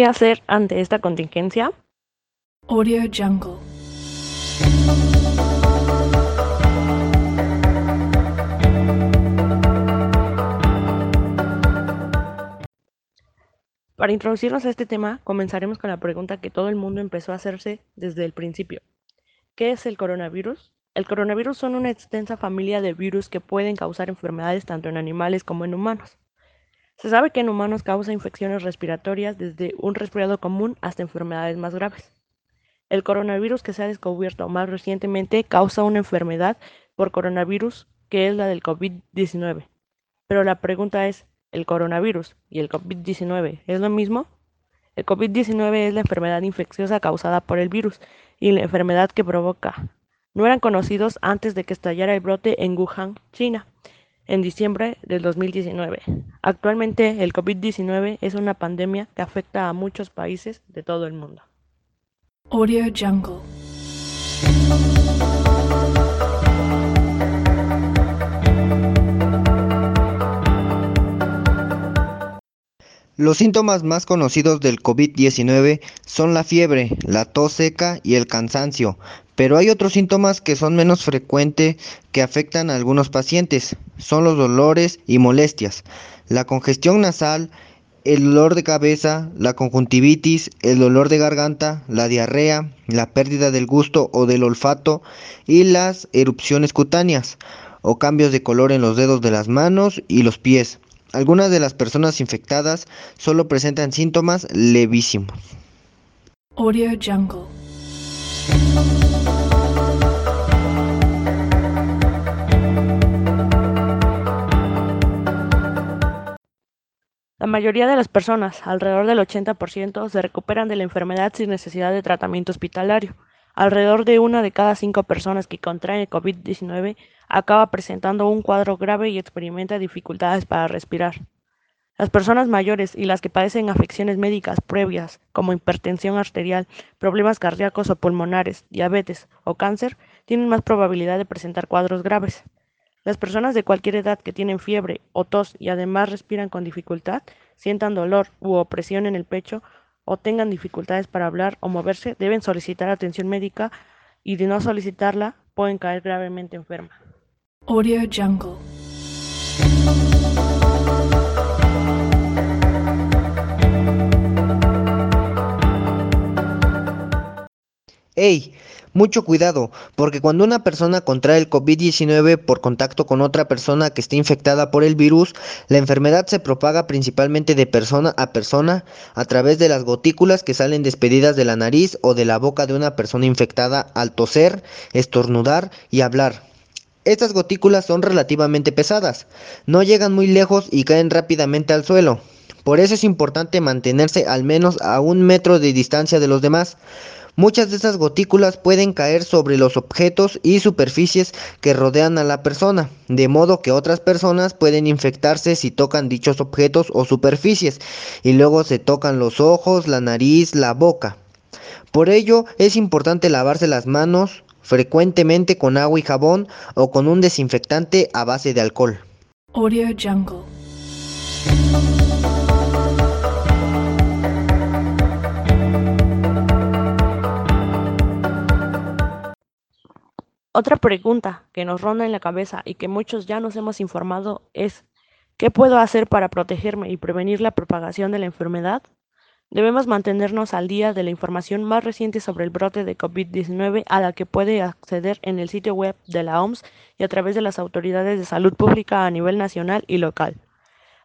¿Qué hacer ante esta contingencia? Audio Jungle. Para introducirnos a este tema, comenzaremos con la pregunta que todo el mundo empezó a hacerse desde el principio. ¿Qué es el coronavirus? El coronavirus son una extensa familia de virus que pueden causar enfermedades tanto en animales como en humanos. Se sabe que en humanos causa infecciones respiratorias desde un resfriado común hasta enfermedades más graves. El coronavirus que se ha descubierto más recientemente causa una enfermedad por coronavirus que es la del COVID-19. Pero la pregunta es, el coronavirus y el COVID-19 es lo mismo? El COVID-19 es la enfermedad infecciosa causada por el virus y la enfermedad que provoca. No eran conocidos antes de que estallara el brote en Wuhan, China, en diciembre del 2019. Actualmente el COVID-19 es una pandemia que afecta a muchos países de todo el mundo. Audio Jungle. Los síntomas más conocidos del COVID-19 son la fiebre, la tos seca y el cansancio, pero hay otros síntomas que son menos frecuentes que afectan a algunos pacientes. Son los dolores y molestias, la congestión nasal, el dolor de cabeza, la conjuntivitis, el dolor de garganta, la diarrea, la pérdida del gusto o del olfato y las erupciones cutáneas o cambios de color en los dedos de las manos y los pies. Algunas de las personas infectadas solo presentan síntomas levísimos. Audio Jungle. La mayoría de las personas, alrededor del 80%, se recuperan de la enfermedad sin necesidad de tratamiento hospitalario. Alrededor de una de cada cinco personas que contraen el COVID-19 acaba presentando un cuadro grave y experimenta dificultades para respirar. Las personas mayores y las que padecen afecciones médicas previas, como hipertensión arterial, problemas cardíacos o pulmonares, diabetes o cáncer, tienen más probabilidad de presentar cuadros graves. Las personas de cualquier edad que tienen fiebre o tos y además respiran con dificultad, sientan dolor u opresión en el pecho o tengan dificultades para hablar o moverse, deben solicitar atención médica y de no solicitarla pueden caer gravemente enfermas. Audio Jungle. ¡Ey! Mucho cuidado, porque cuando una persona contrae el COVID-19 por contacto con otra persona que esté infectada por el virus, la enfermedad se propaga principalmente de persona a persona a través de las gotículas que salen despedidas de la nariz o de la boca de una persona infectada al toser, estornudar y hablar. Estas gotículas son relativamente pesadas, no llegan muy lejos y caen rápidamente al suelo. Por eso es importante mantenerse al menos a un metro de distancia de los demás. Muchas de estas gotículas pueden caer sobre los objetos y superficies que rodean a la persona, de modo que otras personas pueden infectarse si tocan dichos objetos o superficies, y luego se tocan los ojos, la nariz, la boca. Por ello es importante lavarse las manos frecuentemente con agua y jabón o con un desinfectante a base de alcohol. Audio Jungle. Otra pregunta que nos ronda en la cabeza y que muchos ya nos hemos informado es ¿qué puedo hacer para protegerme y prevenir la propagación de la enfermedad? Debemos mantenernos al día de la información más reciente sobre el brote de COVID-19 a la que puede acceder en el sitio web de la OMS y a través de las autoridades de salud pública a nivel nacional y local.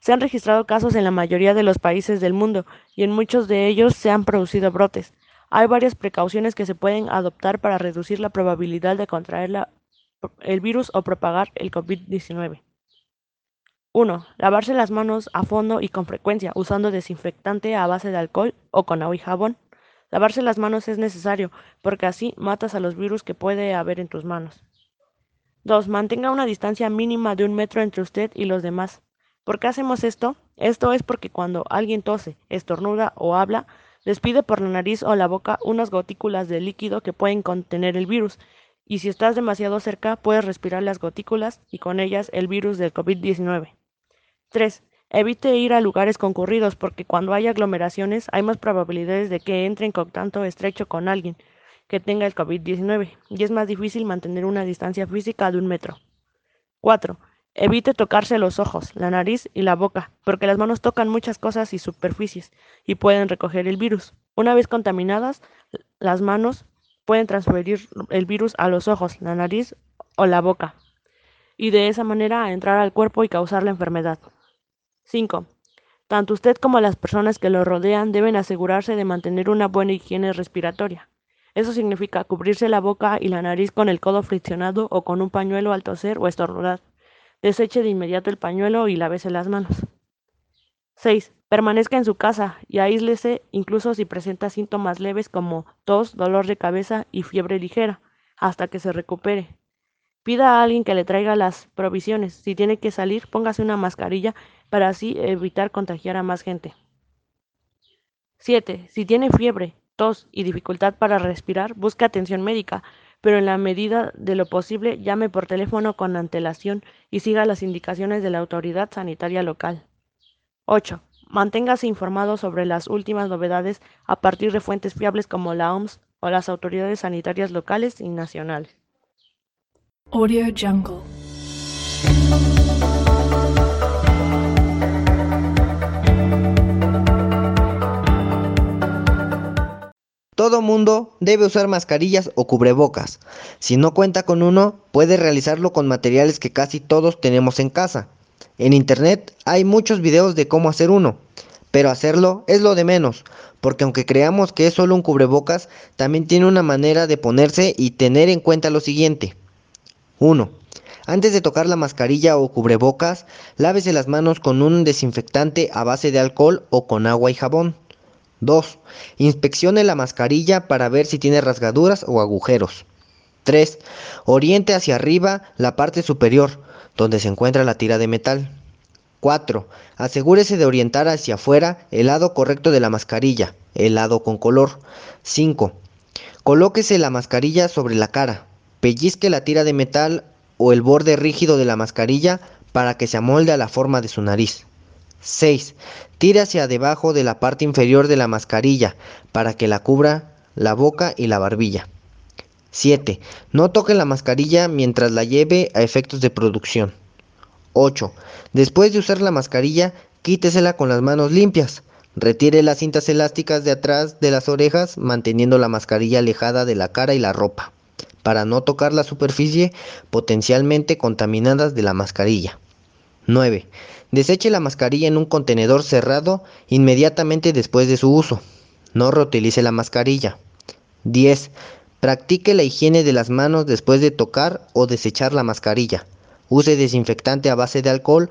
Se han registrado casos en la mayoría de los países del mundo y en muchos de ellos se han producido brotes. Hay varias precauciones que se pueden adoptar para reducir la probabilidad de contraer el virus o propagar el COVID-19. 1. Lavarse las manos a fondo y con frecuencia, usando desinfectante a base de alcohol o con agua y jabón. Lavarse las manos es necesario porque así matas a los virus que puede haber en tus manos. 2. Mantenga una distancia mínima de un metro entre usted y los demás. ¿Por qué hacemos esto? Esto es porque cuando alguien tose, estornuda o habla, Despide por la nariz o la boca unas gotículas de líquido que pueden contener el virus, y si estás demasiado cerca puedes respirar las gotículas y con ellas el virus del COVID-19. 3. Evite ir a lugares concurridos porque cuando hay aglomeraciones hay más probabilidades de que entre en contacto estrecho con alguien que tenga el COVID-19 y es más difícil mantener una distancia física de un metro. 4. Evite tocarse los ojos, la nariz y la boca, porque las manos tocan muchas cosas y superficies y pueden recoger el virus. Una vez contaminadas, las manos pueden transferir el virus a los ojos, la nariz o la boca, y de esa manera entrar al cuerpo y causar la enfermedad. 5. Tanto usted como las personas que lo rodean deben asegurarse de mantener una buena higiene respiratoria. Eso significa cubrirse la boca y la nariz con el codo friccionado o con un pañuelo al toser o estornudar. Deseche de inmediato el pañuelo y lávese las manos. 6. Permanezca en su casa y aíslese incluso si presenta síntomas leves como tos, dolor de cabeza y fiebre ligera, hasta que se recupere. Pida a alguien que le traiga las provisiones. Si tiene que salir, póngase una mascarilla para así evitar contagiar a más gente. 7. Si tiene fiebre, tos y dificultad para respirar, busque atención médica, pero en la medida de lo posible llame por teléfono con antelación y siga las indicaciones de la autoridad sanitaria local. 8. Manténgase informado sobre las últimas novedades a partir de fuentes fiables como la OMS o las autoridades sanitarias locales y nacionales. Audio Jungle. Todo mundo debe usar mascarillas o cubrebocas. Si no cuenta con uno, puede realizarlo con materiales que casi todos tenemos en casa. En internet hay muchos videos de cómo hacer uno, pero hacerlo es lo de menos, porque aunque creamos que es solo un cubrebocas, también tiene una manera de ponerse y tener en cuenta lo siguiente. 1. Antes de tocar la mascarilla o cubrebocas, lávese las manos con un desinfectante a base de alcohol o con agua y jabón. 2. Inspeccione la mascarilla para ver si tiene rasgaduras o agujeros. 3. Oriente hacia arriba la parte superior, donde se encuentra la tira de metal. 4. Asegúrese de orientar hacia afuera el lado correcto de la mascarilla, el lado con color. 5. Colóquese la mascarilla sobre la cara. Pellizque la tira de metal o el borde rígido de la mascarilla para que se amolde a la forma de su nariz. 6. Tire hacia debajo de la parte inferior de la mascarilla para que la cubra la boca y la barbilla. 7. No toque la mascarilla mientras la lleve a efectos de producción. 8. Después de usar la mascarilla, quítesela con las manos limpias. Retire las cintas elásticas de atrás de las orejas manteniendo la mascarilla alejada de la cara y la ropa para no tocar la superficie potencialmente contaminadas de la mascarilla. 9. Deseche la mascarilla en un contenedor cerrado inmediatamente después de su uso. No reutilice la mascarilla. 10. Practique la higiene de las manos después de tocar o desechar la mascarilla. Use desinfectante a base de alcohol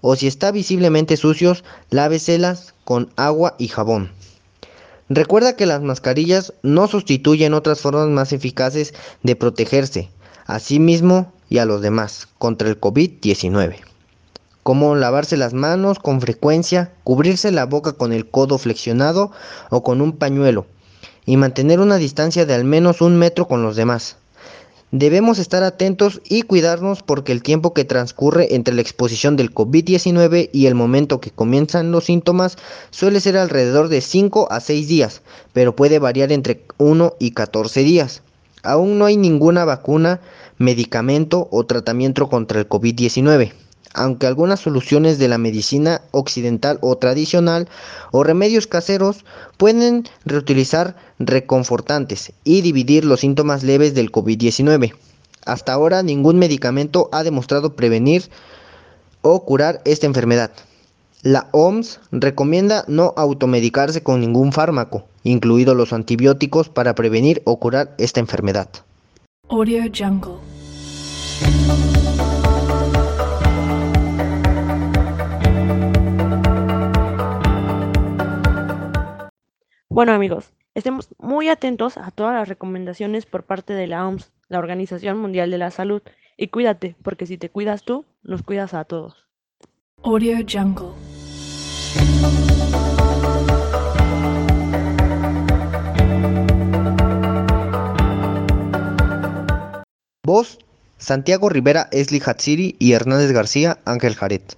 o si está visiblemente sucios, láveselas con agua y jabón. Recuerda que las mascarillas no sustituyen otras formas más eficaces de protegerse a sí mismo y a los demás contra el COVID-19, como lavarse las manos con frecuencia, cubrirse la boca con el codo flexionado o con un pañuelo y mantener una distancia de al menos un metro con los demás. Debemos estar atentos y cuidarnos porque el tiempo que transcurre entre la exposición del COVID-19 y el momento que comienzan los síntomas suele ser alrededor de 5 a 6 días, pero puede variar entre 1 y 14 días. Aún no hay ninguna vacuna, medicamento o tratamiento contra el COVID-19 aunque algunas soluciones de la medicina occidental o tradicional o remedios caseros pueden reutilizar reconfortantes y dividir los síntomas leves del COVID-19. Hasta ahora ningún medicamento ha demostrado prevenir o curar esta enfermedad. La OMS recomienda no automedicarse con ningún fármaco, incluidos los antibióticos, para prevenir o curar esta enfermedad. Audio Jungle. Bueno amigos, estemos muy atentos a todas las recomendaciones por parte de la OMS, la Organización Mundial de la Salud, y cuídate, porque si te cuidas tú, nos cuidas a todos. Audio Jungle. Voz, Santiago Rivera, Esli Hatsiri y Hernández García, Ángel Jaret.